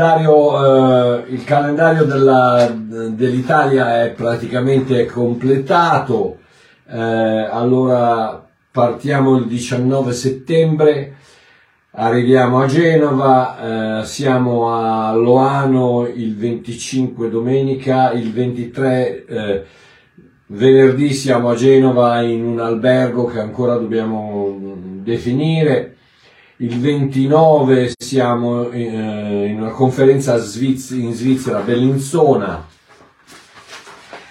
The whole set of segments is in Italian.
calendario, eh, il calendario della, dell'Italia è praticamente completato. Eh, allora partiamo il 19 settembre, arriviamo a Genova, eh, siamo a Loano il 25 domenica, il 23 eh, venerdì siamo a Genova in un albergo che ancora dobbiamo definire il 29 siamo eh, in una conferenza in Svizzera, Bellinzona,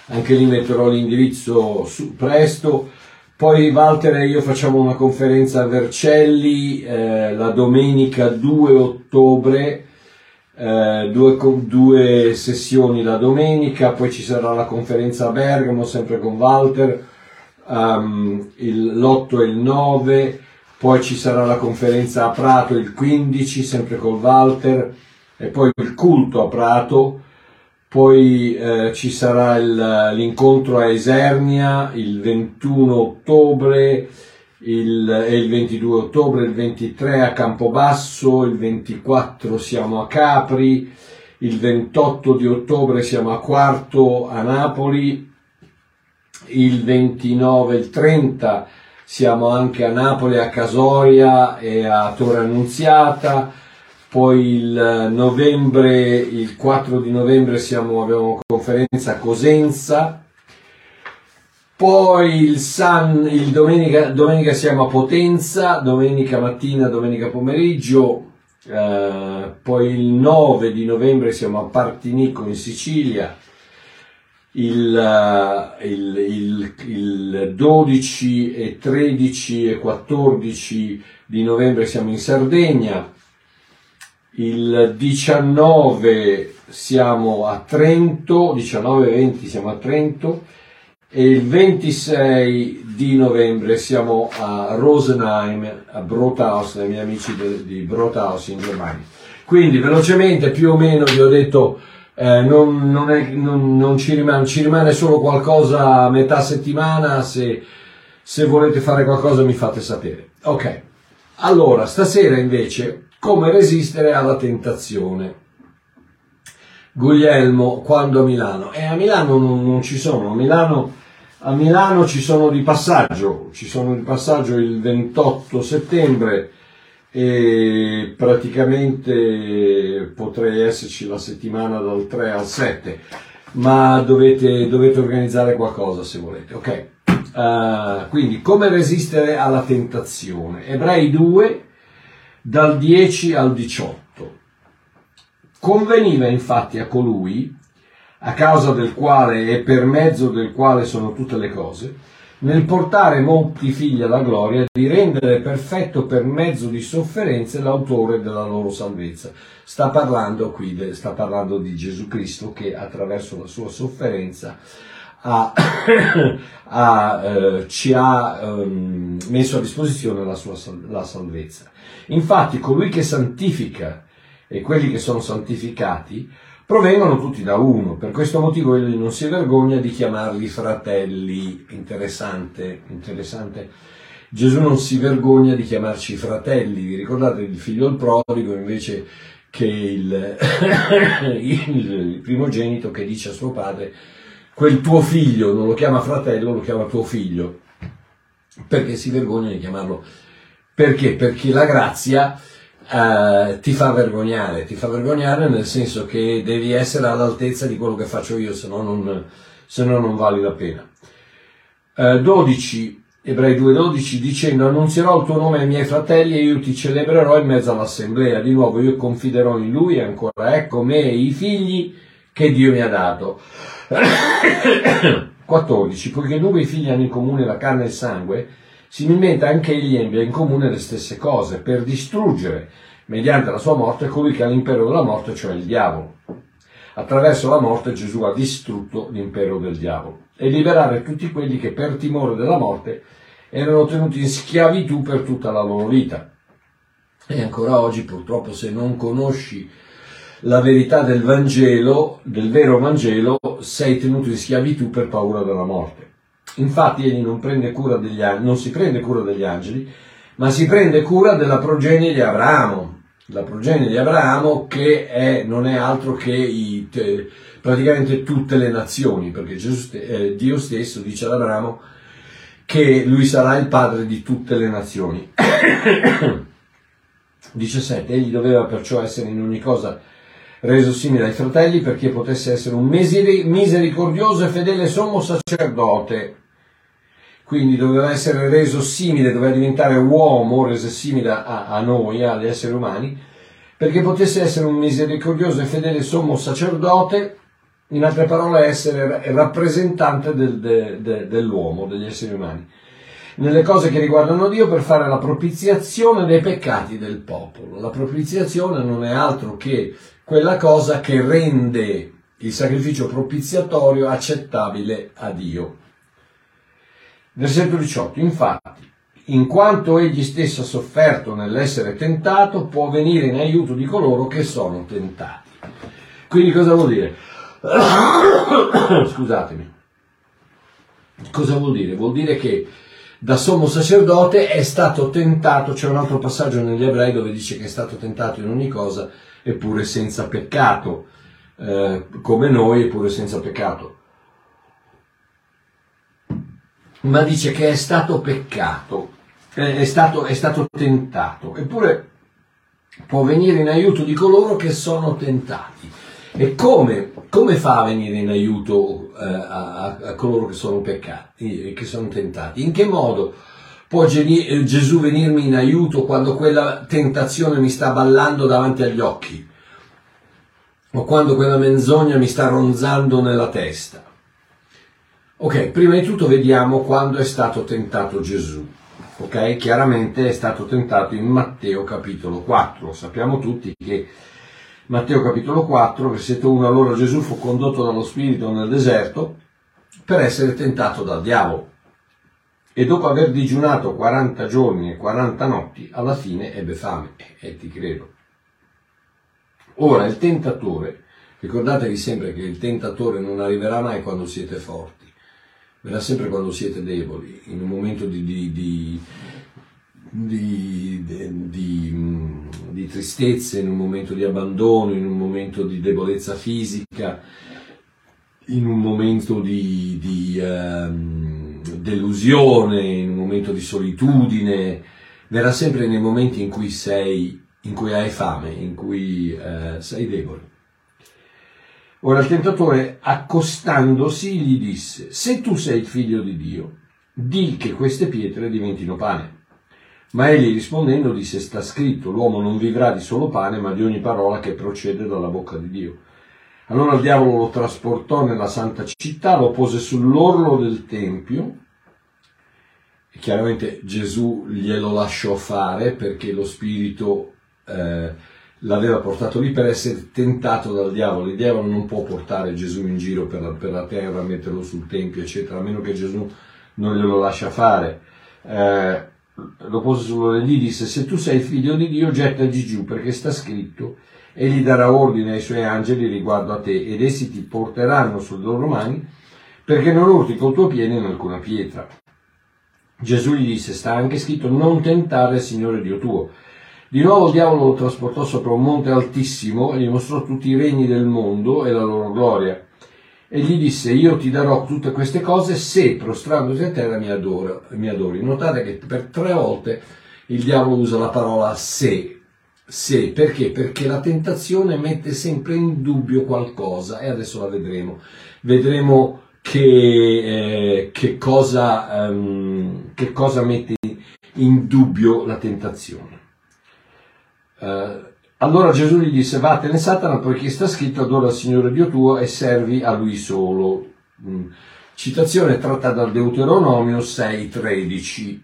anche lì metterò l'indirizzo su, presto. Poi Walter e io facciamo una conferenza a Vercelli eh, la domenica 2 ottobre, eh, due, due, sessioni la domenica, poi ci sarà la conferenza a Bergamo sempre con Walter, um, l'8 e il 9 poi ci sarà la conferenza a Prato il 15, sempre col Walter, e poi il culto a Prato, poi eh, ci sarà il, l'incontro a Esernia il 21 ottobre il, e il 22 ottobre, il 23 a Campobasso, il 24 siamo a Capri, il 28 di ottobre siamo a Quarto a Napoli, il 29 il 30 siamo anche a Napoli, a Casoria e a Torre Annunziata, poi il novembre, il 4 di novembre siamo, abbiamo conferenza a Cosenza, poi il, San, il domenica, domenica siamo a Potenza, domenica mattina, domenica pomeriggio, eh, poi il 9 di novembre siamo a Partinico in Sicilia, il, eh, il, il, il 12 e 13 e 14 di novembre siamo in Sardegna, il 19 siamo a Trento, 19 e 20 siamo a Trento e il 26 di novembre siamo a Rosenheim, a Brothaus, dai miei amici di Brothaus in Germania. Quindi velocemente più o meno vi ho detto eh, non, non, è, non, non ci, rimane, ci, rimane, solo qualcosa a metà settimana, se, se volete fare qualcosa mi fate sapere. Ok, allora stasera invece come resistere alla tentazione. Guglielmo quando a Milano? E eh, a Milano non, non ci sono, a Milano, a Milano ci sono di passaggio, ci sono di passaggio il 28 settembre, e praticamente potrei esserci la settimana dal 3 al 7, ma dovete, dovete organizzare qualcosa se volete. Ok, uh, quindi come resistere alla tentazione? Ebrei 2 dal 10 al 18. Conveniva infatti a colui, a causa del quale e per mezzo del quale sono tutte le cose, nel portare molti figli alla gloria, di rendere perfetto per mezzo di sofferenze l'autore della loro salvezza. Sta parlando qui, sta parlando di Gesù Cristo che attraverso la sua sofferenza ha, ha, eh, ci ha eh, messo a disposizione la sua la salvezza. Infatti colui che santifica e quelli che sono santificati provengono tutti da uno, per questo motivo egli non si vergogna di chiamarli fratelli. Interessante, interessante. Gesù non si vergogna di chiamarci fratelli. Vi ricordate il figlio del prodigo invece che il, il primogenito che dice a suo padre quel tuo figlio non lo chiama fratello, lo chiama tuo figlio. Perché si vergogna di chiamarlo? Perché? Perché la grazia Uh, ti fa vergognare, ti fa vergognare nel senso che devi essere all'altezza di quello che faccio io, se no non, se no non vale la pena. Uh, 12, Ebrei 2.12 dicendo annunzierò il tuo nome ai miei fratelli e io ti celebrerò in mezzo all'assemblea, di nuovo io confiderò in lui ancora, ecco me e i figli che Dio mi ha dato. 14, poiché due figli hanno in comune la carne e il sangue, Similmente anche egli abbia in comune le stesse cose, per distruggere, mediante la sua morte, colui che ha l'impero della morte, cioè il diavolo. Attraverso la morte Gesù ha distrutto l'impero del diavolo e liberare tutti quelli che per timore della morte erano tenuti in schiavitù per tutta la loro vita. E ancora oggi purtroppo se non conosci la verità del Vangelo, del vero Vangelo, sei tenuto in schiavitù per paura della morte. Infatti egli non, degli, non si prende cura degli angeli, ma si prende cura della progenie di Abramo. la progenie di Abramo che è, non è altro che i, te, praticamente tutte le nazioni, perché Gesù, eh, Dio stesso dice ad Abramo che lui sarà il padre di tutte le nazioni. 17. Egli doveva perciò essere in ogni cosa reso simile ai fratelli perché potesse essere un misericordioso e fedele sommo sacerdote. Quindi doveva essere reso simile, doveva diventare uomo, reso simile a, a noi, agli esseri umani, perché potesse essere un misericordioso e fedele sommo sacerdote, in altre parole essere rappresentante del, de, de, dell'uomo, degli esseri umani nelle cose che riguardano Dio per fare la propiziazione dei peccati del popolo. La propiziazione non è altro che quella cosa che rende il sacrificio propiziatorio accettabile a Dio. Versetto 18. Infatti, in quanto egli stesso ha sofferto nell'essere tentato, può venire in aiuto di coloro che sono tentati. Quindi cosa vuol dire? Scusatemi. Cosa vuol dire? Vuol dire che da sommo sacerdote è stato tentato, c'è un altro passaggio negli ebrei dove dice che è stato tentato in ogni cosa, eppure senza peccato, eh, come noi, eppure senza peccato. Ma dice che è stato peccato, è stato, è stato tentato, eppure può venire in aiuto di coloro che sono tentati. E come, come fa a venire in aiuto eh, a, a, coloro che sono peccati, che sono tentati? In che modo può eh, Gesù venirmi in aiuto quando quella tentazione mi sta ballando davanti agli occhi? O quando quella menzogna mi sta ronzando nella testa? Ok, prima di tutto vediamo quando è stato tentato Gesù. Ok, chiaramente è stato tentato in Matteo capitolo 4. Sappiamo tutti che Matteo capitolo 4, versetto 1, allora Gesù fu condotto dallo Spirito nel deserto per essere tentato dal diavolo. E dopo aver digiunato 40 giorni e 40 notti, alla fine ebbe fame. E ti credo. Ora il tentatore, ricordatevi sempre che il tentatore non arriverà mai quando siete forti, verrà sempre quando siete deboli, in un momento di, di, di di, di, di, di, tristezza, in un momento di abbandono, in un momento di debolezza fisica, in un momento di, um, delusione, in un momento di solitudine, verrà sempre nei momenti in cui sei, in cui hai fame, in cui uh, sei debole. Ora il tentatore, accostandosi, gli disse, se tu sei il figlio di Dio, di che queste pietre diventino pane. Ma egli rispondendo disse, sta scritto, l'uomo non vivrà di solo pane, ma di ogni parola che procede dalla bocca di Dio. Allora il diavolo lo trasportò nella santa città, lo pose sull'orlo del tempio, e chiaramente Gesù glielo lasciò fare perché lo spirito eh, l'aveva portato lì per essere tentato dal diavolo. Il diavolo non può portare Gesù in giro per la, per la terra, metterlo sul tempio, eccetera, a meno che Gesù non glielo lascia fare. Eh, lo pose sull'ore gli disse, se tu sei figlio di Dio, gettati giù, perché sta scritto, egli darà ordine ai suoi angeli riguardo a te, ed essi ti porteranno sulle loro mani, perché non urti col tuo piede in alcuna pietra. Gesù gli disse, sta anche scritto, non tentare il Signore Dio tuo. Di nuovo il diavolo lo trasportò sopra un monte altissimo e gli mostrò tutti i regni del mondo e la loro gloria e gli disse io ti darò tutte queste cose se prostrandosi a terra mi, adoro, mi adori. Notate che per tre volte il diavolo usa la parola se. Se, perché? Perché la tentazione mette sempre in dubbio qualcosa e adesso la vedremo. Vedremo che, eh, che, cosa, um, che cosa mette in dubbio la tentazione. Uh, allora Gesù gli disse, vattene Satana, poiché sta scritto, adora il Signore Dio tuo e servi a Lui solo. Mm. Citazione tratta dal Deuteronomio 6,13.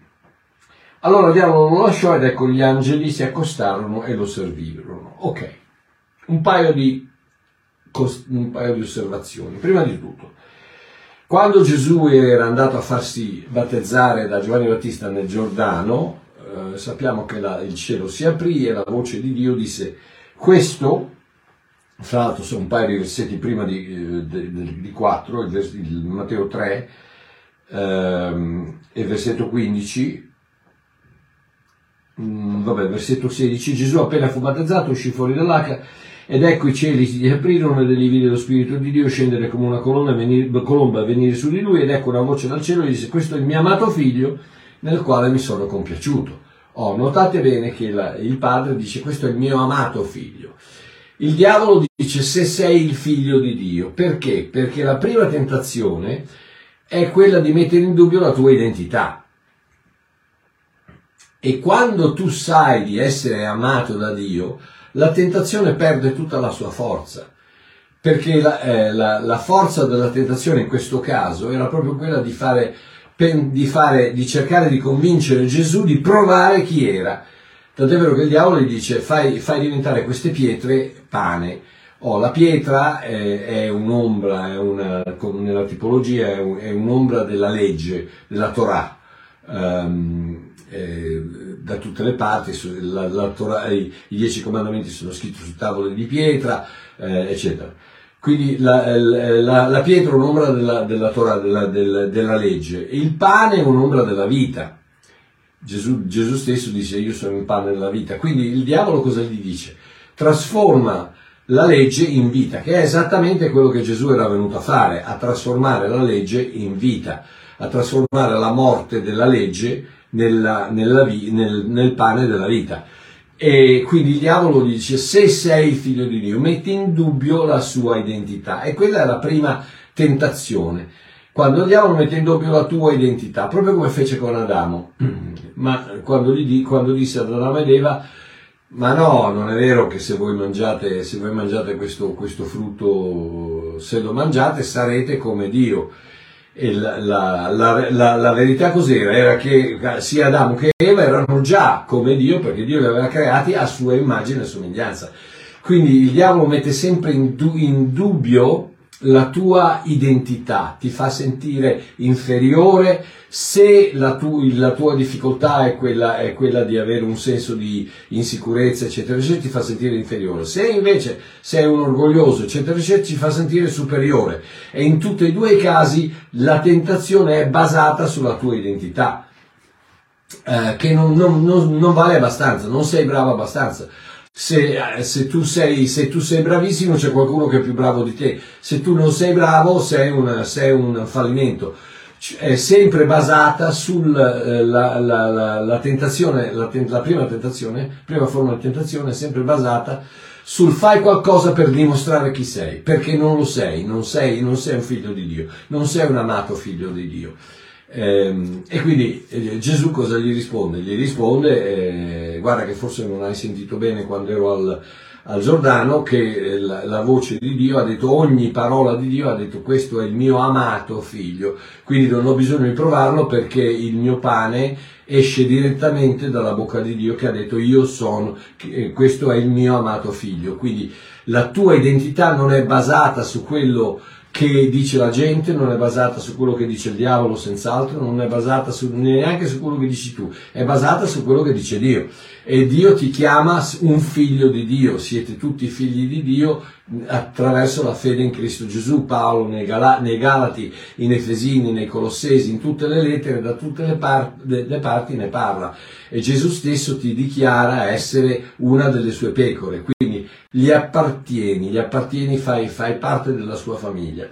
Allora il diavolo lo lasciò ed ecco gli angeli si accostarono e lo servirono. Ok, un paio di, un paio di osservazioni. Prima di tutto, quando Gesù era andato a farsi battezzare da Giovanni Battista nel Giordano, eh, sappiamo che la, il cielo si aprì e la voce di Dio disse questo, fra l'altro sono un paio di versetti prima di, eh, di, di 4, il, vers- il Matteo 3 ehm, e versetto 15, mm, vabbè, versetto 16, Gesù appena fu battezzato uscì fuori dall'acqua ed ecco i cieli si aprirono ed egli vide lo Spirito di Dio scendere come una colonna, venire, colomba venire su di lui ed ecco una voce dal cielo e disse questo è il mio amato figlio nel quale mi sono compiaciuto. Oh, notate bene che la, il padre dice questo è il mio amato figlio. Il diavolo dice se sei il figlio di Dio. Perché? Perché la prima tentazione è quella di mettere in dubbio la tua identità. E quando tu sai di essere amato da Dio, la tentazione perde tutta la sua forza. Perché la, eh, la, la forza della tentazione in questo caso era proprio quella di fare, di, fare, di cercare di convincere Gesù di provare chi era. Tant'è vero che il diavolo gli dice fai, fai diventare queste pietre pane. Oh, la pietra è, è un'ombra, è una, nella tipologia è, un, è, un'ombra della legge, della Torah. Um, eh, da tutte le parti, la, la Torah, i, i, dieci comandamenti sono scritti su tavole di pietra, eh, eccetera. Quindi la, la, la, pietra è un'ombra della, della Torah, della, della, della legge, il pane è un'ombra della vita. Gesù, Gesù, stesso dice io sono il pane della vita. Quindi il diavolo cosa gli dice? Trasforma la legge in vita, che è esattamente quello che Gesù era venuto a fare, a trasformare la legge in vita, a trasformare la morte della legge nella, nella, nel, nel pane della vita. E quindi il diavolo dice se sei il figlio di Dio metti in dubbio la sua identità e quella è la prima tentazione. Quando il diavolo mette in dubbio la tua identità, proprio come fece con Adamo, ma quando, gli, quando disse ad Adamo ed Eva, ma no, non è vero che se voi mangiate, se voi mangiate questo, questo frutto, se lo mangiate sarete come Dio. La, la, la, la, verità cos'era? Era che sia Adamo che Eva erano già come Dio perché Dio li aveva creati a sua immagine e somiglianza. Quindi il diavolo mette sempre in, in dubbio la tua identità, ti fa sentire inferiore se la, tu, la tua difficoltà è quella, è quella, di avere un senso di insicurezza, eccetera, eccetera, ti fa sentire inferiore. Se invece sei un orgoglioso, eccetera, eccetera, ti fa sentire superiore. E in tutti e due i casi la tentazione è basata sulla tua identità, eh, che non, non, non, non vale abbastanza, non sei bravo abbastanza. Se, eh, se, tu sei, se, tu sei, bravissimo c'è qualcuno che è più bravo di te, se tu non sei bravo sei un, sei un fallimento. È sempre basata sulla eh, la, la, la, tentazione, la, la prima tentazione, prima forma di tentazione è sempre basata sul fai qualcosa per dimostrare chi sei, perché non lo sei, non sei, non sei un figlio di Dio, non sei un amato figlio di Dio. Eh, e quindi eh, Gesù cosa gli risponde? Gli risponde, eh, guarda che forse non hai sentito bene quando ero al, al Giordano, che eh, la, la, voce di Dio ha detto, ogni parola di Dio ha detto questo è il mio amato figlio, quindi non ho bisogno di provarlo perché il mio pane esce direttamente dalla bocca di Dio che ha detto io sono, questo è il mio amato figlio, quindi la tua identità non è basata su quello che dice la gente, non è basata su quello che dice il diavolo, senz'altro, non è basata su, neanche su quello che dici tu, è basata su quello che dice Dio. E Dio ti chiama un figlio di Dio, siete tutti figli di Dio attraverso la fede in Cristo Gesù. Paolo nei, Gal- nei Galati, in Efesini, nei Colossesi, in tutte le lettere, da tutte le, par- le parti ne parla. E Gesù stesso ti dichiara essere una delle sue pecore. Quindi gli appartieni, gli appartieni, fai, fai parte della sua famiglia.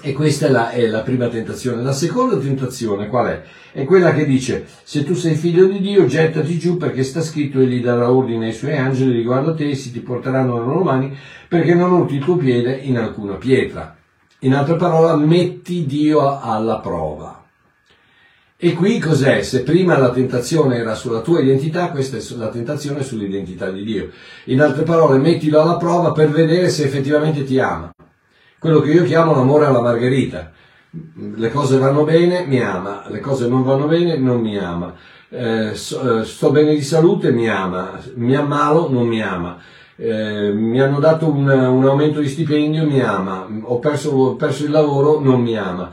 E questa è la, è la, prima tentazione. La seconda tentazione qual è? È quella che dice, se tu sei figlio di Dio, gettati giù perché sta scritto, egli darà ordine ai suoi angeli riguardo a te, essi ti porteranno le loro mani perché non urti il tuo piede in alcuna pietra. In altre parole, metti Dio alla prova. E qui cos'è? Se prima la tentazione era sulla tua identità, questa è la tentazione sull'identità di Dio. In altre parole, mettilo alla prova per vedere se effettivamente ti ama. Quello che io chiamo l'amore alla margherita. Le cose vanno bene, mi ama, le cose non vanno bene, non mi ama. Eh, so, eh, sto bene di salute, mi ama, mi ammalo, non mi ama. Eh, mi hanno dato un, un, aumento di stipendio, mi ama, ho perso, ho perso il lavoro, non mi ama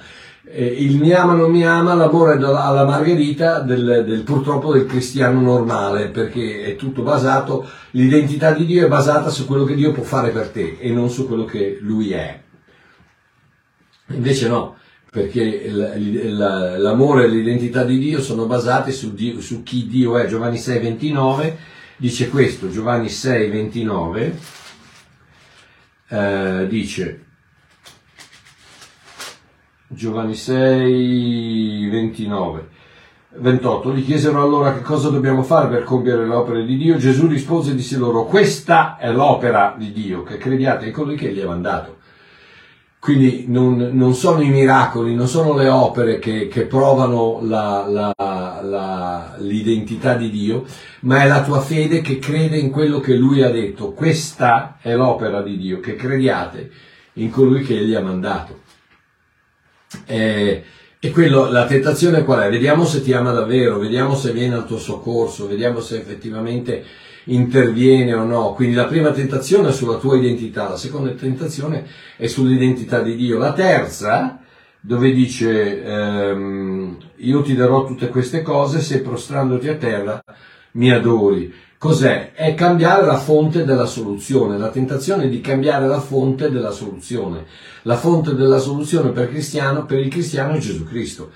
eh, il mi ama non mi ama, l'amore alla margherita del, del, purtroppo del cristiano normale, perché è tutto basato, l'identità di Dio è basata su quello che Dio può fare per te e non su quello che Lui è. Invece no, perché l'amore e l'identità di Dio sono basati su, Dio, su chi Dio è. Giovanni 6, 29 dice questo, Giovanni 6, 29 eh, dice Giovanni 6, 29 28. Gli chiesero allora che cosa dobbiamo fare per compiere le opere di Dio. Gesù rispose e disse loro, questa è l'opera di Dio, che crediate in colui che gli ha mandato. Quindi non, non, sono i miracoli, non sono le opere che, che provano la, la, la, l'identità di Dio, ma è la tua fede che crede in quello che Lui ha detto. Questa è l'opera di Dio, che crediate in colui che Egli ha mandato. Eh, e quello, la tentazione qual è? Vediamo se ti ama davvero, vediamo se viene al tuo soccorso, vediamo se effettivamente interviene o no. Quindi la prima tentazione è sulla tua identità, la seconda tentazione è sull'identità di Dio. La terza, dove dice ehm, io ti darò tutte queste cose se prostrandoti a terra mi adori. Cos'è? È cambiare la fonte della soluzione. La tentazione di cambiare la fonte della soluzione. La fonte della soluzione per, per il cristiano è Gesù Cristo.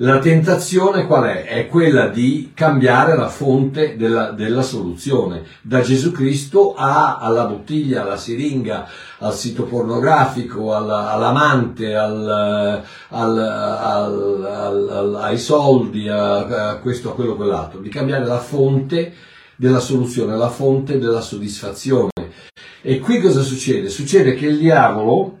La tentazione qual è? È quella di cambiare la fonte della, della soluzione, da Gesù Cristo a, alla bottiglia, alla siringa, al sito pornografico, alla, all'amante, al, al, ai soldi, a, a questo, a quello, a quell'altro, di cambiare la fonte della soluzione, la fonte della soddisfazione. E qui cosa succede? Succede che il diavolo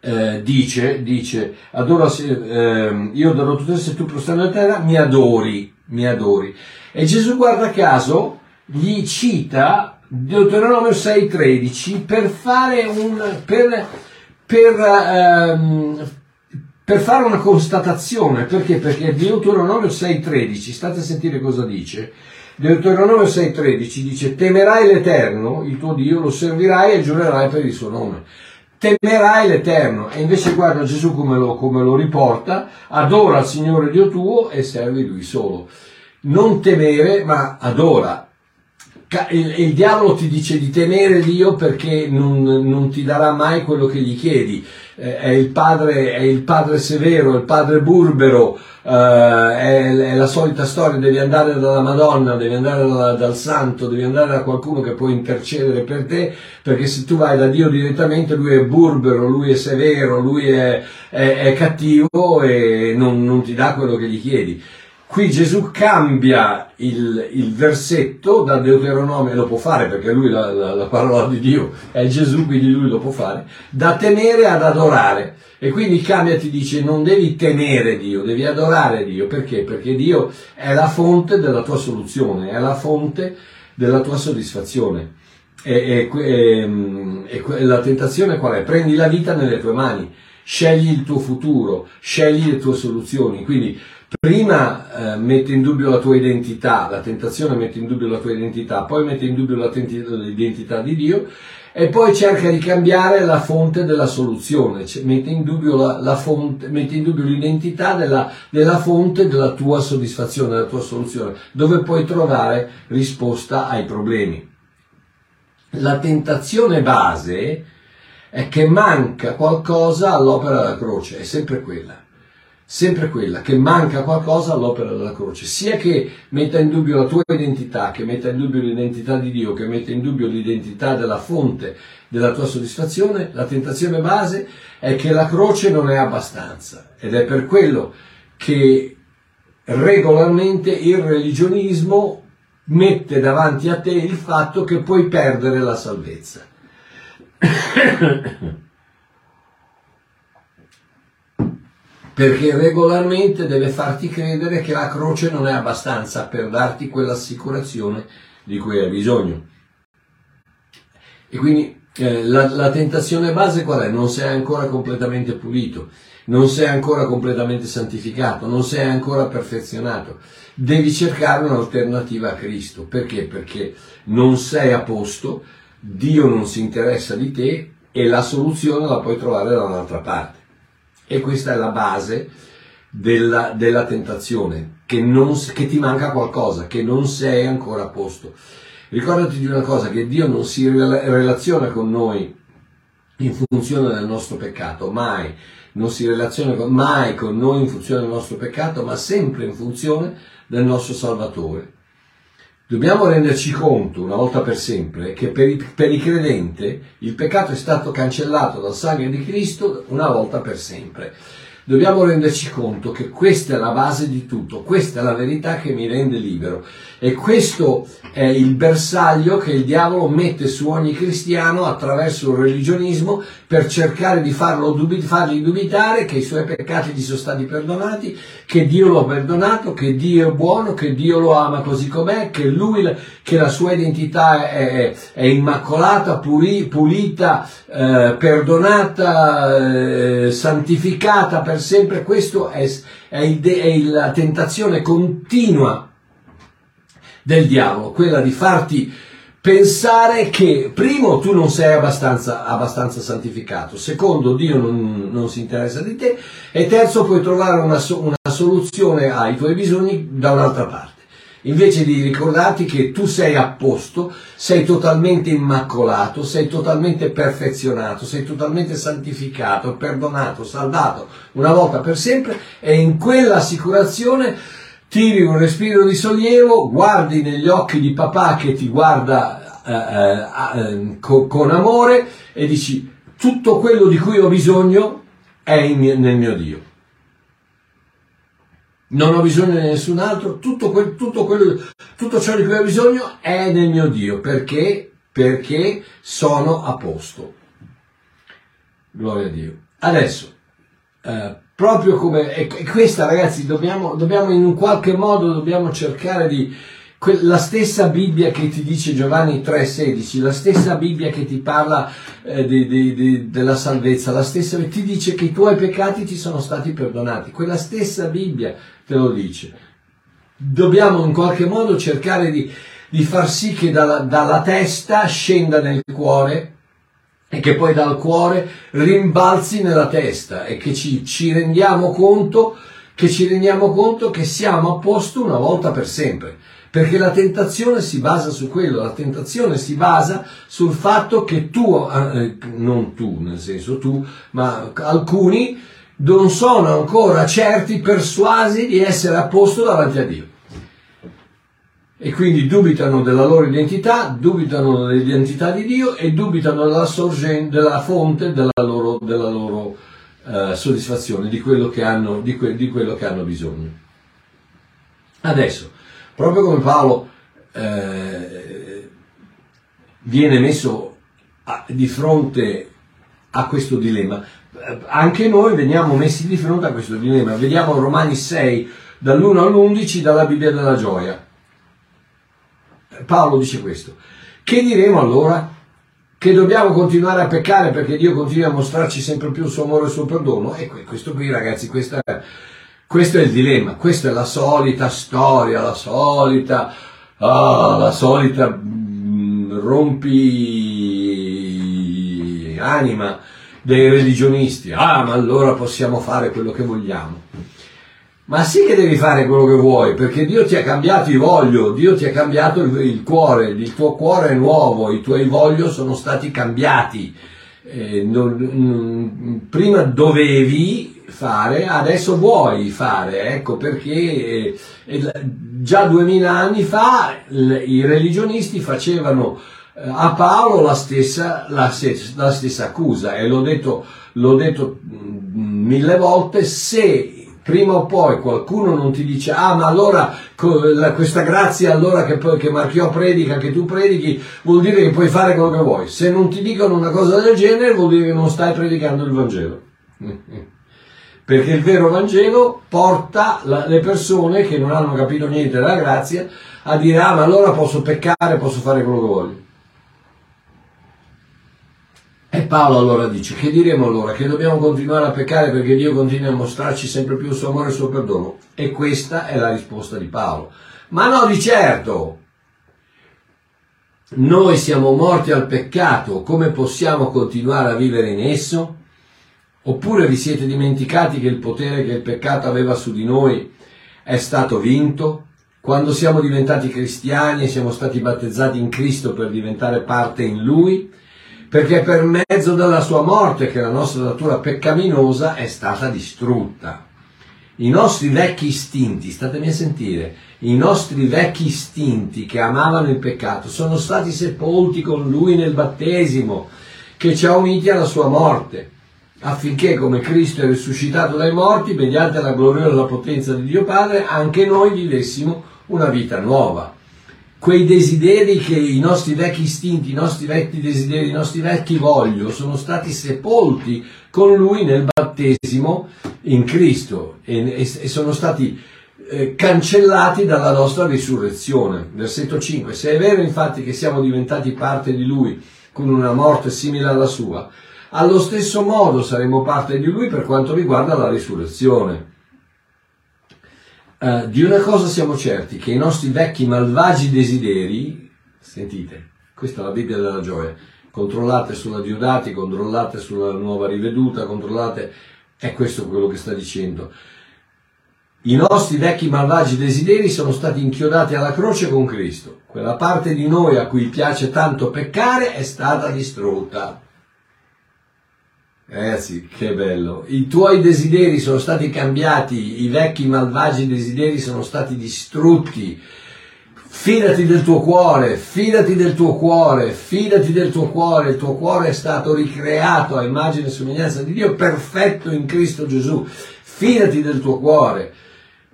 eh, dice, dice adoro, eh, io darò tutto se tu prostrando a terra mi adori, mi adori. E Gesù guarda caso gli cita Deuteronomio 6,13 per fare un, per, per, ehm, per fare una constatazione, perché? Perché Deuteronomio 6,13, state a sentire cosa dice. Deuteronomio 6,13 dice temerai l'Eterno, il tuo Dio, lo servirai e giurerai per il suo nome temerai l'Eterno. E invece guarda Gesù come lo, come lo riporta, adora il Signore Dio tuo e servi Lui solo. Non temere, ma adora. Il, il, diavolo ti dice di temere Dio perché non, non ti darà mai quello che gli chiedi. Eh, è, il padre, è il padre severo, il padre burbero, Uh, è, è, la solita storia, devi andare dalla Madonna, devi andare da, dal Santo, devi andare da qualcuno che può intercedere per te, perché se tu vai da Dio direttamente, lui è burbero, lui è severo, lui è, è cattivo e non, non ti dà quello che gli chiedi. Qui Gesù cambia il, il, versetto da Deuteronomio, lo può fare perché lui la, la, la, parola di Dio è Gesù, quindi lui lo può fare, da temere ad adorare. E quindi cambia, ti dice, non devi temere Dio, devi adorare Dio. Perché? Perché Dio è la fonte della tua soluzione, è la fonte della tua soddisfazione. E, e, e, e la tentazione qual è? Prendi la vita nelle tue mani, scegli il tuo futuro, scegli le tue soluzioni. Quindi prima eh, mette in dubbio la tua identità, la tentazione mette in dubbio la tua identità, poi mette in dubbio l'identità di Dio e poi cerca di cambiare la fonte della soluzione, cioè, mette, in la, la fonte, mette in dubbio l'identità della, della fonte della tua soddisfazione, della tua soluzione, dove puoi trovare risposta ai problemi. La tentazione base è che manca qualcosa all'opera della croce, è sempre quella sempre quella, che manca qualcosa all'opera della croce, sia che metta in dubbio la tua identità, che metta in dubbio l'identità di Dio, che metta in dubbio l'identità della fonte della tua soddisfazione, la tentazione base è che la croce non è abbastanza ed è per quello che regolarmente il religionismo mette davanti a te il fatto che puoi perdere la salvezza. Perché regolarmente deve farti credere che la croce non è abbastanza per darti quell'assicurazione di cui hai bisogno. E quindi eh, la, la, tentazione base qual è? Non sei ancora completamente pulito, non sei ancora completamente santificato, non sei ancora perfezionato. Devi cercare un'alternativa a Cristo. Perché? Perché non sei a posto, Dio non si interessa di te e la soluzione la puoi trovare da un'altra parte. E questa è la base della, della tentazione, che, non, che ti manca qualcosa, che non sei ancora a posto. Ricordati di una cosa, che Dio non si relaziona con noi in funzione del nostro peccato, mai non si relaziona con, mai con noi in funzione del nostro peccato, ma sempre in funzione del nostro Salvatore. Dobbiamo renderci conto, una volta per sempre, che per, il, per il credente il peccato è stato cancellato dal sangue di Cristo una volta per sempre dobbiamo renderci conto che questa è la base di tutto, questa è la verità che mi rende libero. E questo è il bersaglio che il diavolo mette su ogni cristiano attraverso il religionismo per cercare di farlo, fargli dubitare che i suoi peccati gli sono stati perdonati, che Dio lo ha perdonato, che Dio è buono, che Dio lo ama così com'è, che lui, che la sua identità è, è immacolata, puri, pulita, eh, perdonata, eh, santificata per sempre. Questo è, è, il, è la tentazione continua del diavolo, quella di farti pensare che primo tu non sei abbastanza, abbastanza santificato, secondo Dio non, non, si interessa di te e terzo puoi trovare una, una soluzione ai tuoi bisogni da un'altra parte. Invece di ricordarti che tu sei a posto, sei totalmente immacolato, sei totalmente perfezionato, sei totalmente santificato, perdonato, salvato una volta per sempre e in quella assicurazione tiri un respiro di sollievo, guardi negli occhi di papà che ti guarda eh, eh, eh con, con, amore e dici tutto quello di cui ho bisogno è mio, nel mio Dio. Non ho bisogno di nessun altro, tutto, quel, tutto, quello, tutto ciò di cui ho bisogno è nel mio Dio, perché? Perché sono a posto. Gloria a Dio. Adesso, eh, proprio come, e questa ragazzi, dobbiamo, dobbiamo in un qualche modo, dobbiamo cercare di, la stessa Bibbia che ti dice Giovanni 3,16, la stessa Bibbia che ti parla eh, di, di, di, della salvezza, la stessa ti dice che i tuoi peccati ti sono stati perdonati, quella stessa Bibbia te lo dice. Dobbiamo in qualche modo cercare di, di far sì che dalla, dalla testa scenda nel cuore e che poi dal cuore rimbalzi nella testa e che ci, ci, rendiamo conto che ci rendiamo conto che siamo a posto una volta per sempre. Perché la tentazione si basa su quello, la tentazione si basa sul fatto che tu, eh, non tu nel senso tu, ma alcuni non sono ancora certi, persuasi di essere a posto davanti a Dio e quindi dubitano della loro identità, dubitano dell'identità di Dio e dubitano della, sorgen- della fonte della loro, della loro uh, soddisfazione, di quello, hanno, di, que- di quello, che hanno, bisogno. Adesso, proprio come Paolo eh, viene messo a, di fronte a questo dilemma, eh, anche noi veniamo messi di fronte a questo dilemma. Vediamo Romani 6 dall'1 all'11 dalla Bibbia della gioia. Paolo dice questo. Che diremo allora? Che dobbiamo continuare a peccare perché Dio continua a mostrarci sempre più il suo amore e il suo perdono? E questo qui ragazzi, questa, questo è il dilemma, questa è la solita storia, la solita, oh, la solita mm, rompi anima dei religionisti. Ah, ma allora possiamo fare quello che vogliamo. Ma sì che devi fare quello che vuoi, perché Dio ti ha cambiato i voglio, Dio ti ha cambiato il, il cuore, il tuo cuore è nuovo, i tuoi voglio sono stati cambiati. Eh, non, non, prima dovevi fare, adesso vuoi fare, ecco perché eh, eh, già duemila anni fa l, i religionisti facevano a Paolo la stessa, la, la stessa accusa e l'ho detto, l'ho detto mm, mille volte, se prima o poi qualcuno non ti dice ah ma allora questa grazia allora che, che Marchiò predica, che tu predichi, vuol dire che puoi fare quello che vuoi. Se non ti dicono una cosa del genere vuol dire che non stai predicando il Vangelo. Perché il vero Vangelo porta le persone che non hanno capito niente della grazia a dire ah ma allora posso peccare, posso fare quello che voglio. E Paolo allora dice, che diremo allora? Che dobbiamo continuare a peccare perché Dio continua a mostrarci sempre più il suo amore e il suo perdono? E questa è la risposta di Paolo. Ma no, di certo! Noi siamo morti al peccato, come possiamo continuare a vivere in esso? Oppure vi siete dimenticati che il potere che il peccato aveva su di noi è stato vinto? Quando siamo diventati cristiani e siamo stati battezzati in Cristo per diventare parte in Lui, perché per mezzo della sua morte che la nostra natura peccaminosa è stata distrutta. I nostri vecchi istinti, statemi a sentire, i nostri vecchi istinti che amavano il peccato sono stati sepolti con lui nel battesimo che ci ha uniti alla sua morte, affinché come Cristo è risuscitato dai morti, mediante la gloriosa potenza di Dio Padre, anche noi vivessimo una vita nuova. Quei desideri che i nostri vecchi istinti, i nostri vecchi desideri, i nostri vecchi voglio sono stati sepolti con Lui nel battesimo in Cristo e, e, e sono stati eh, cancellati dalla nostra risurrezione. Versetto 5. Se è vero infatti che siamo diventati parte di Lui con una morte simile alla sua, allo stesso modo saremo parte di Lui per quanto riguarda la risurrezione. Uh, di una cosa siamo certi, che i nostri vecchi malvagi desideri, sentite, questa è la Bibbia della gioia, controllate sulla Diodati, controllate sulla nuova riveduta, controllate, è questo quello che sta dicendo. I nostri vecchi malvagi desideri sono stati inchiodati alla croce con Cristo. Quella parte di noi a cui piace tanto peccare è stata distrutta. Ragazzi, che bello. I tuoi desideri sono stati cambiati, i vecchi malvagi desideri sono stati distrutti. Fidati del tuo cuore, fidati del tuo cuore, fidati del tuo cuore. Il tuo cuore è stato ricreato a immagine e somiglianza di Dio, perfetto in Cristo Gesù. Fidati del tuo cuore.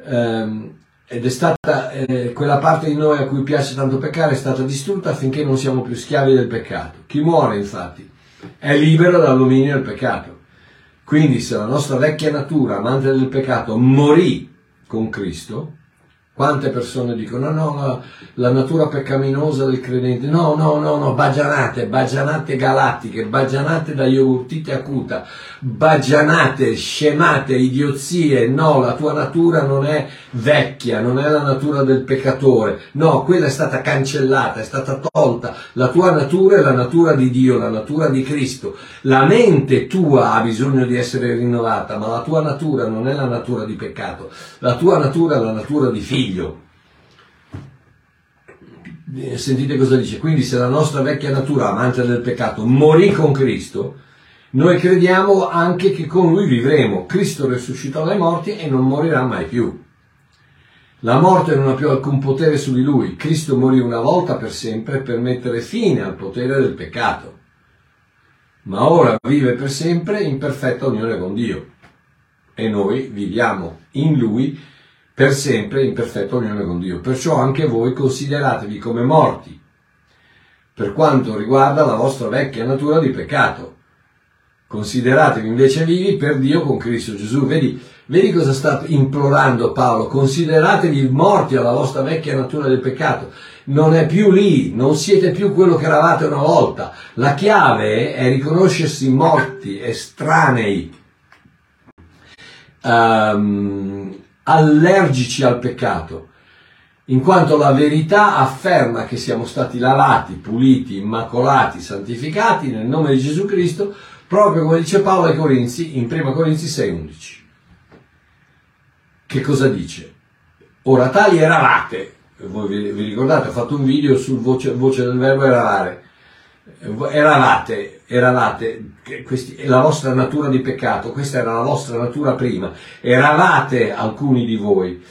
Um, ed è stata eh, quella parte di noi a cui piace tanto peccare è stata distrutta affinché non siamo più schiavi del peccato. Chi muore, infatti, è libero dal dominio del peccato. Quindi se la nostra vecchia natura, amante del peccato, morì con Cristo, quante persone dicono no, no, la natura peccaminosa del credente, no, no, no, no, bagianate, bagianate galattiche, bagianate da yogurtite acuta, bagianate, scemate, idiozie, no, la tua natura non è vecchia, non è la natura del peccatore, no, quella è stata cancellata, è stata tolta, la tua natura è la natura di Dio, la natura di Cristo, la mente tua ha bisogno di essere rinnovata, ma la tua natura non è la natura di peccato, la tua natura è la natura di figlio figlio. Eh, sentite cosa dice. Quindi se la nostra vecchia natura, amante del peccato, morì con Cristo, noi crediamo anche che con lui vivremo. Cristo risuscitò dai morti e non morirà mai più. La morte non ha più alcun potere su di lui. Cristo morì una volta per sempre per mettere fine al potere del peccato. Ma ora vive per sempre in perfetta unione con Dio. E noi viviamo in lui per sempre in perfetta unione con Dio. Perciò anche voi consideratevi come morti per quanto riguarda la vostra vecchia natura di peccato. Consideratevi invece vivi per Dio con Cristo Gesù. Vedi, vedi cosa sta implorando Paolo? Consideratevi morti alla vostra vecchia natura del peccato. Non è più lì, non siete più quello che eravate una volta. La chiave è riconoscersi morti, estranei. Um, allergici al peccato, in quanto la verità afferma che siamo stati lavati, puliti, immacolati, santificati nel nome di Gesù Cristo, proprio come dice Paolo ai Corinzi in 1 Corinzi 6:11. Che cosa dice? Ora tali eravate, voi vi, ricordate, ho fatto un video sul voce, voce del verbo eravare, eravate, eravate questi, la vostra natura di peccato, questa era la vostra natura prima, eravate alcuni di voi,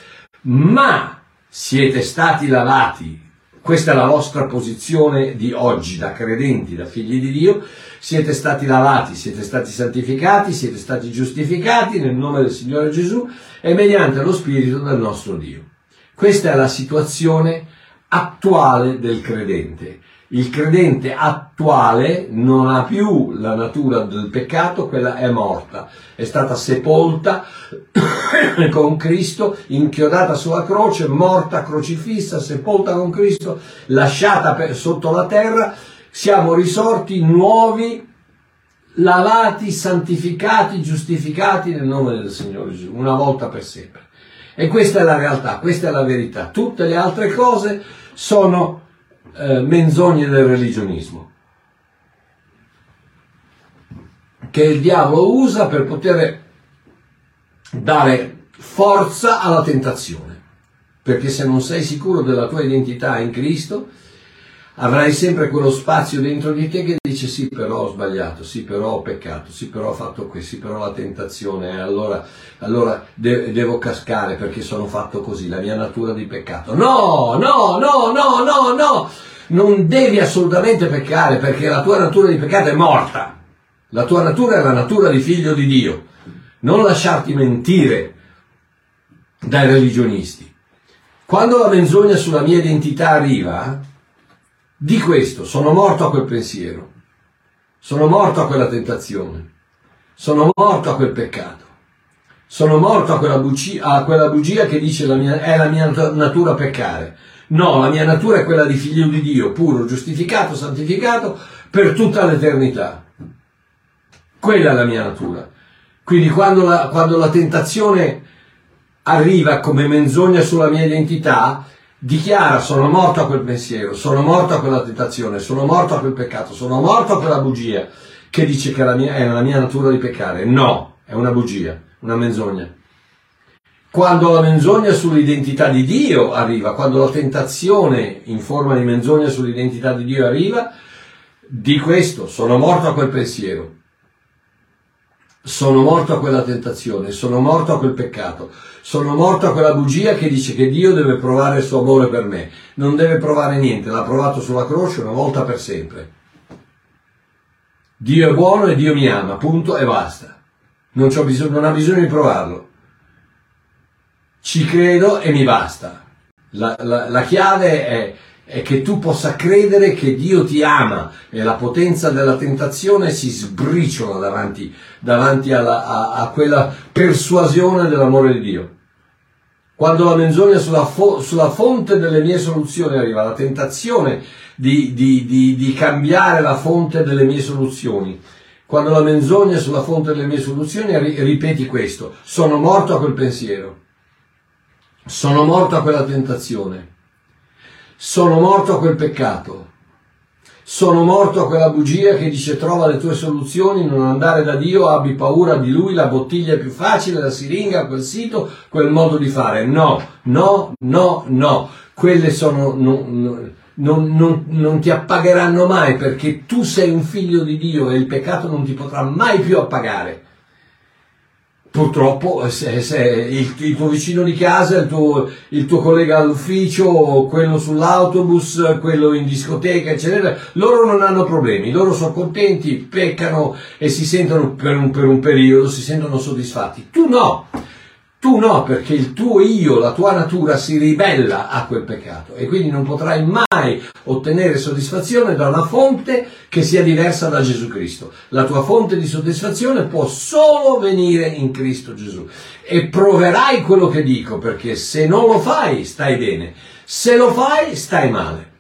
ma siete stati lavati, questa è la vostra posizione di oggi, da credenti, da figli di Dio, siete stati lavati, siete stati santificati, siete stati giustificati nel nome del Signore Gesù e mediante lo Spirito del nostro Dio. Questa è la situazione attuale del credente il credente attuale non ha più la natura del peccato, quella è morta, è stata sepolta con Cristo, inchiodata sulla croce, morta, crocifissa, sepolta con Cristo, lasciata per, sotto la terra, siamo risorti nuovi, lavati, santificati, giustificati nel nome del Signore Gesù, una volta per sempre. E questa è la realtà, questa è la verità. Tutte le altre cose sono eh, menzogne del religionismo che il diavolo usa per poter dare forza alla tentazione. Perché se non sei sicuro della tua identità in Cristo, avrai sempre quello spazio dentro di te che dice sì però ho sbagliato, sì però ho peccato, sì però ho fatto questo, sì però la tentazione, eh, allora, allora de- devo cascare perché sono fatto così, la mia natura di peccato. No, no, no, no, no, no, non devi assolutamente peccare perché la tua natura di peccato è morta. La tua natura è la natura di figlio di Dio. Non lasciarti mentire dai religionisti. Quando la menzogna sulla mia identità arriva, di questo, sono morto a quel pensiero, sono morto a quella tentazione, sono morto a quel peccato, sono morto a quella bugia, a quella bugia che dice la mia, è la mia natura peccare. No, la mia natura è quella di figlio di Dio, puro, giustificato, santificato per tutta l'eternità. Quella è la mia natura. Quindi quando la, quando la tentazione arriva come menzogna sulla mia identità, dichiara sono morto a quel pensiero, sono morto a quella tentazione, sono morto a quel peccato, sono morto a quella bugia che dice che la mia, è la mia natura di peccare. No, è una bugia, una menzogna. Quando la menzogna sull'identità di Dio arriva, quando la tentazione in forma di menzogna sull'identità di Dio arriva, di questo sono morto a quel pensiero, sono morto a quella tentazione, sono morto a quel peccato, sono morto a quella bugia che dice che Dio deve provare il suo amore per me. Non deve provare niente, l'ha provato sulla croce una volta per sempre. Dio è buono e Dio mi ama, punto e basta. Non, bisogno, non ha bisogno di provarlo. Ci credo e mi basta. La, la, la chiave è è che tu possa credere che Dio ti ama. E la potenza della tentazione si sbriciola davanti, davanti alla, a, a, quella persuasione dell'amore di Dio. Quando la menzogna sulla, fo, sulla fonte delle mie soluzioni arriva, la tentazione di, di, di, di cambiare la fonte delle mie soluzioni, quando la menzogna sulla fonte delle mie soluzioni ripeti questo, sono morto a quel pensiero, sono morto a quella tentazione sono morto a quel peccato. Sono morto a quella bugia che dice trova le tue soluzioni, non andare da Dio, abbi paura di Lui, la bottiglia è più facile, la siringa, quel sito, quel modo di fare. No, no, no, no. Quelle sono... No, no, non, non, non, ti appagheranno mai perché tu sei un figlio di Dio e il peccato non ti potrà mai più appagare purtroppo se, se il, il, tuo vicino di casa, il tuo, il tuo, collega all'ufficio, quello sull'autobus, quello in discoteca, eccetera, loro non hanno problemi, loro sono contenti, peccano e si sentono per un, per un periodo, si sentono soddisfatti. Tu no! Tu no, perché il tuo io, la tua natura si ribella a quel peccato e quindi non potrai mai ottenere soddisfazione da una fonte che sia diversa da Gesù Cristo. La tua fonte di soddisfazione può solo venire in Cristo Gesù. E proverai quello che dico, perché se non lo fai stai bene, se lo fai stai male.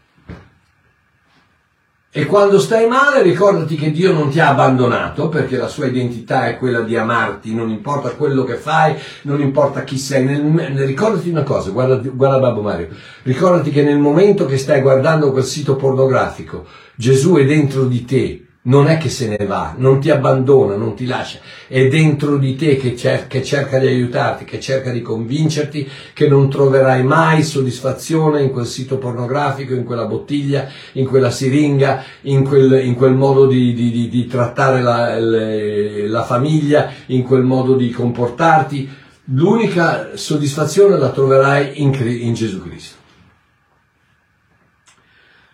E quando stai male ricordati che Dio non ti ha abbandonato perché la sua identità è quella di amarti, non importa quello che fai, non importa chi sei. Nel, ricordati una cosa, guarda, guarda Babbo Mario, ricordati che nel momento che stai guardando quel sito pornografico, Gesù è dentro di te non è che se ne va, non ti abbandona, non ti lascia, è dentro di te che cerca, che cerca, di aiutarti, che cerca di convincerti che non troverai mai soddisfazione in quel sito pornografico, in quella bottiglia, in quella siringa, in quel, in quel modo di, di, di, di trattare la, le, la famiglia, in quel modo di comportarti. L'unica soddisfazione la troverai in, in Gesù Cristo.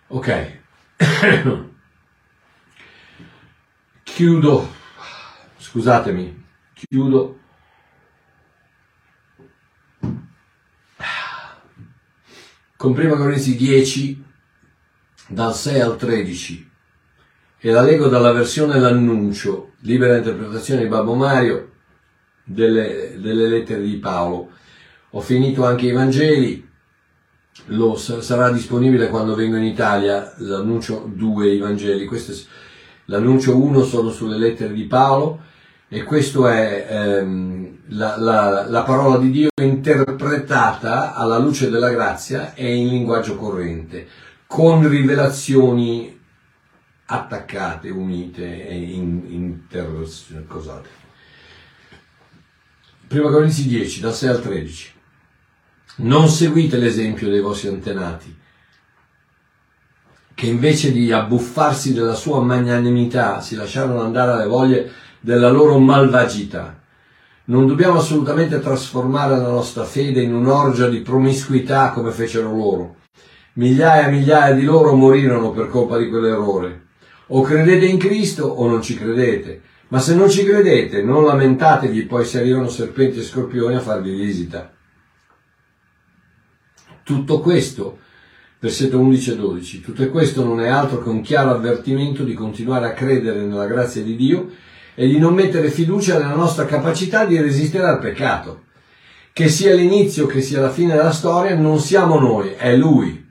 Ok. chiudo, scusatemi, chiudo. Con prima Corinzi 10 dal 6 al 13 e la leggo dalla versione L'annuncio, libera interpretazione di Babbo Mario delle, delle lettere di Paolo. Ho finito anche i Vangeli, lo sarà disponibile quando vengo in Italia, l'annuncio 2 i Vangeli. Questo è L'annuncio 1 sono sulle lettere di Paolo e questa è ehm, la, la, la, parola di Dio interpretata alla luce della grazia e in linguaggio corrente, con rivelazioni attaccate, unite e in, intercosate. Prima Corinzi 10, da 6 al 13. Non seguite l'esempio dei vostri antenati che invece di abbuffarsi della sua magnanimità si lasciarono andare alle voglie della loro malvagità. Non dobbiamo assolutamente trasformare la nostra fede in un'orgia di promiscuità come fecero loro. Migliaia e migliaia di loro morirono per colpa di quell'errore. O credete in Cristo o non ci credete. Ma se non ci credete, non lamentatevi, poi se arrivano serpenti e scorpioni a farvi visita. Tutto questo versetto 11 e 12. Tutto questo non è altro che un chiaro avvertimento di continuare a credere nella grazia di Dio e di non mettere fiducia nella nostra capacità di resistere al peccato. Che sia l'inizio che sia la fine della storia, non siamo noi, è Lui.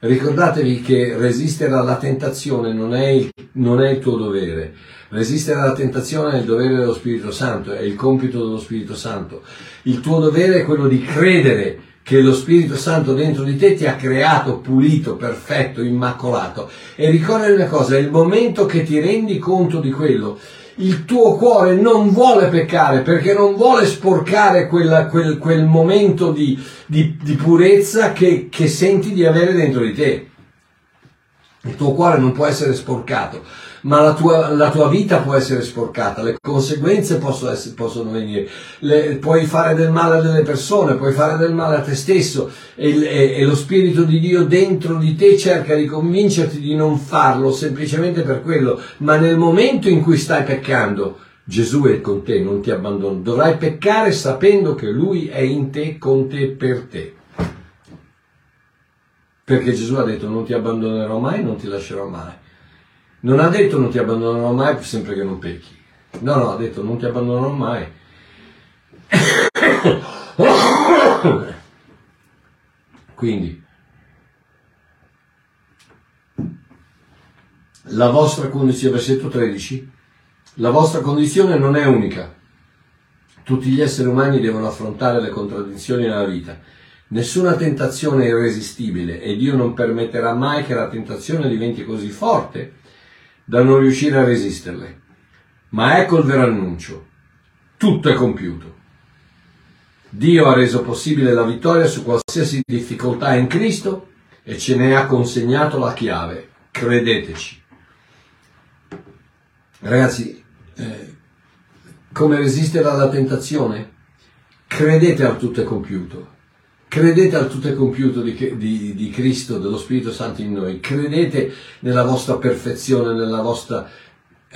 Ricordatevi che resistere alla tentazione non è, il, non è il tuo dovere. Resistere alla tentazione è il dovere dello Spirito Santo, è il compito dello Spirito Santo. Il tuo dovere è quello di credere che lo Spirito Santo dentro di te ti ha creato pulito, perfetto, immacolato. E ricordati una cosa, è il momento che ti rendi conto di quello. Il tuo cuore non vuole peccare perché non vuole sporcare quella, quel, quel, momento di, di, di purezza che, che senti di avere dentro di te. Il tuo cuore non può essere sporcato ma la tua, la tua vita può essere sporcata, le conseguenze possono, essere, possono venire, le, puoi fare del male a delle persone, puoi fare del male a te stesso e, e, e lo Spirito di Dio dentro di te cerca di convincerti di non farlo semplicemente per quello, ma nel momento in cui stai peccando, Gesù è con te, non ti abbandona. Dovrai peccare sapendo che Lui è in te, con te, per te. Perché Gesù ha detto non ti abbandonerò mai, non ti lascerò mai. Non ha detto non ti abbandonerò mai sempre che non pecchi. No, no, ha detto non ti abbandonerò mai. Quindi, la vostra condizione, versetto 13, la vostra condizione non è unica. Tutti gli esseri umani devono affrontare le contraddizioni nella vita. Nessuna tentazione è irresistibile e Dio non permetterà mai che la tentazione diventi così forte da non riuscire a resisterle. Ma ecco il vero annuncio. Tutto è compiuto. Dio ha reso possibile la vittoria su qualsiasi difficoltà in Cristo e ce ne ha consegnato la chiave. Credeteci. Ragazzi, eh, come resistere alla tentazione? Credete al tutto è compiuto. Credete al tutto compiuto di, di, di, Cristo, dello Spirito Santo in noi. Credete nella vostra perfezione, nella vostra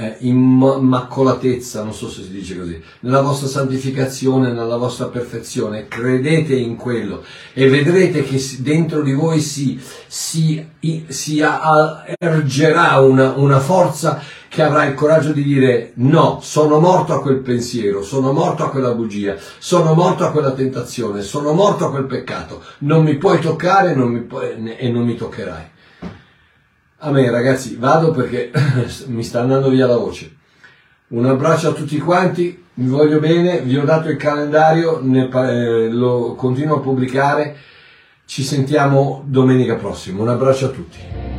eh, immacolatezza, non so se si dice così, nella vostra santificazione, nella vostra perfezione. Credete in quello e vedrete che dentro di voi si, si, si ergerà una, una forza che avrà il coraggio di dire no, sono morto a quel pensiero, sono morto a quella bugia, sono morto a quella tentazione, sono morto a quel peccato, non mi puoi toccare non mi puoi, e non mi toccherai. Amen ragazzi, vado perché mi sta andando via la voce. Un abbraccio a tutti quanti, vi voglio bene, vi ho dato il calendario, ne, eh, lo continuo a pubblicare, ci sentiamo domenica prossima. Un abbraccio a tutti.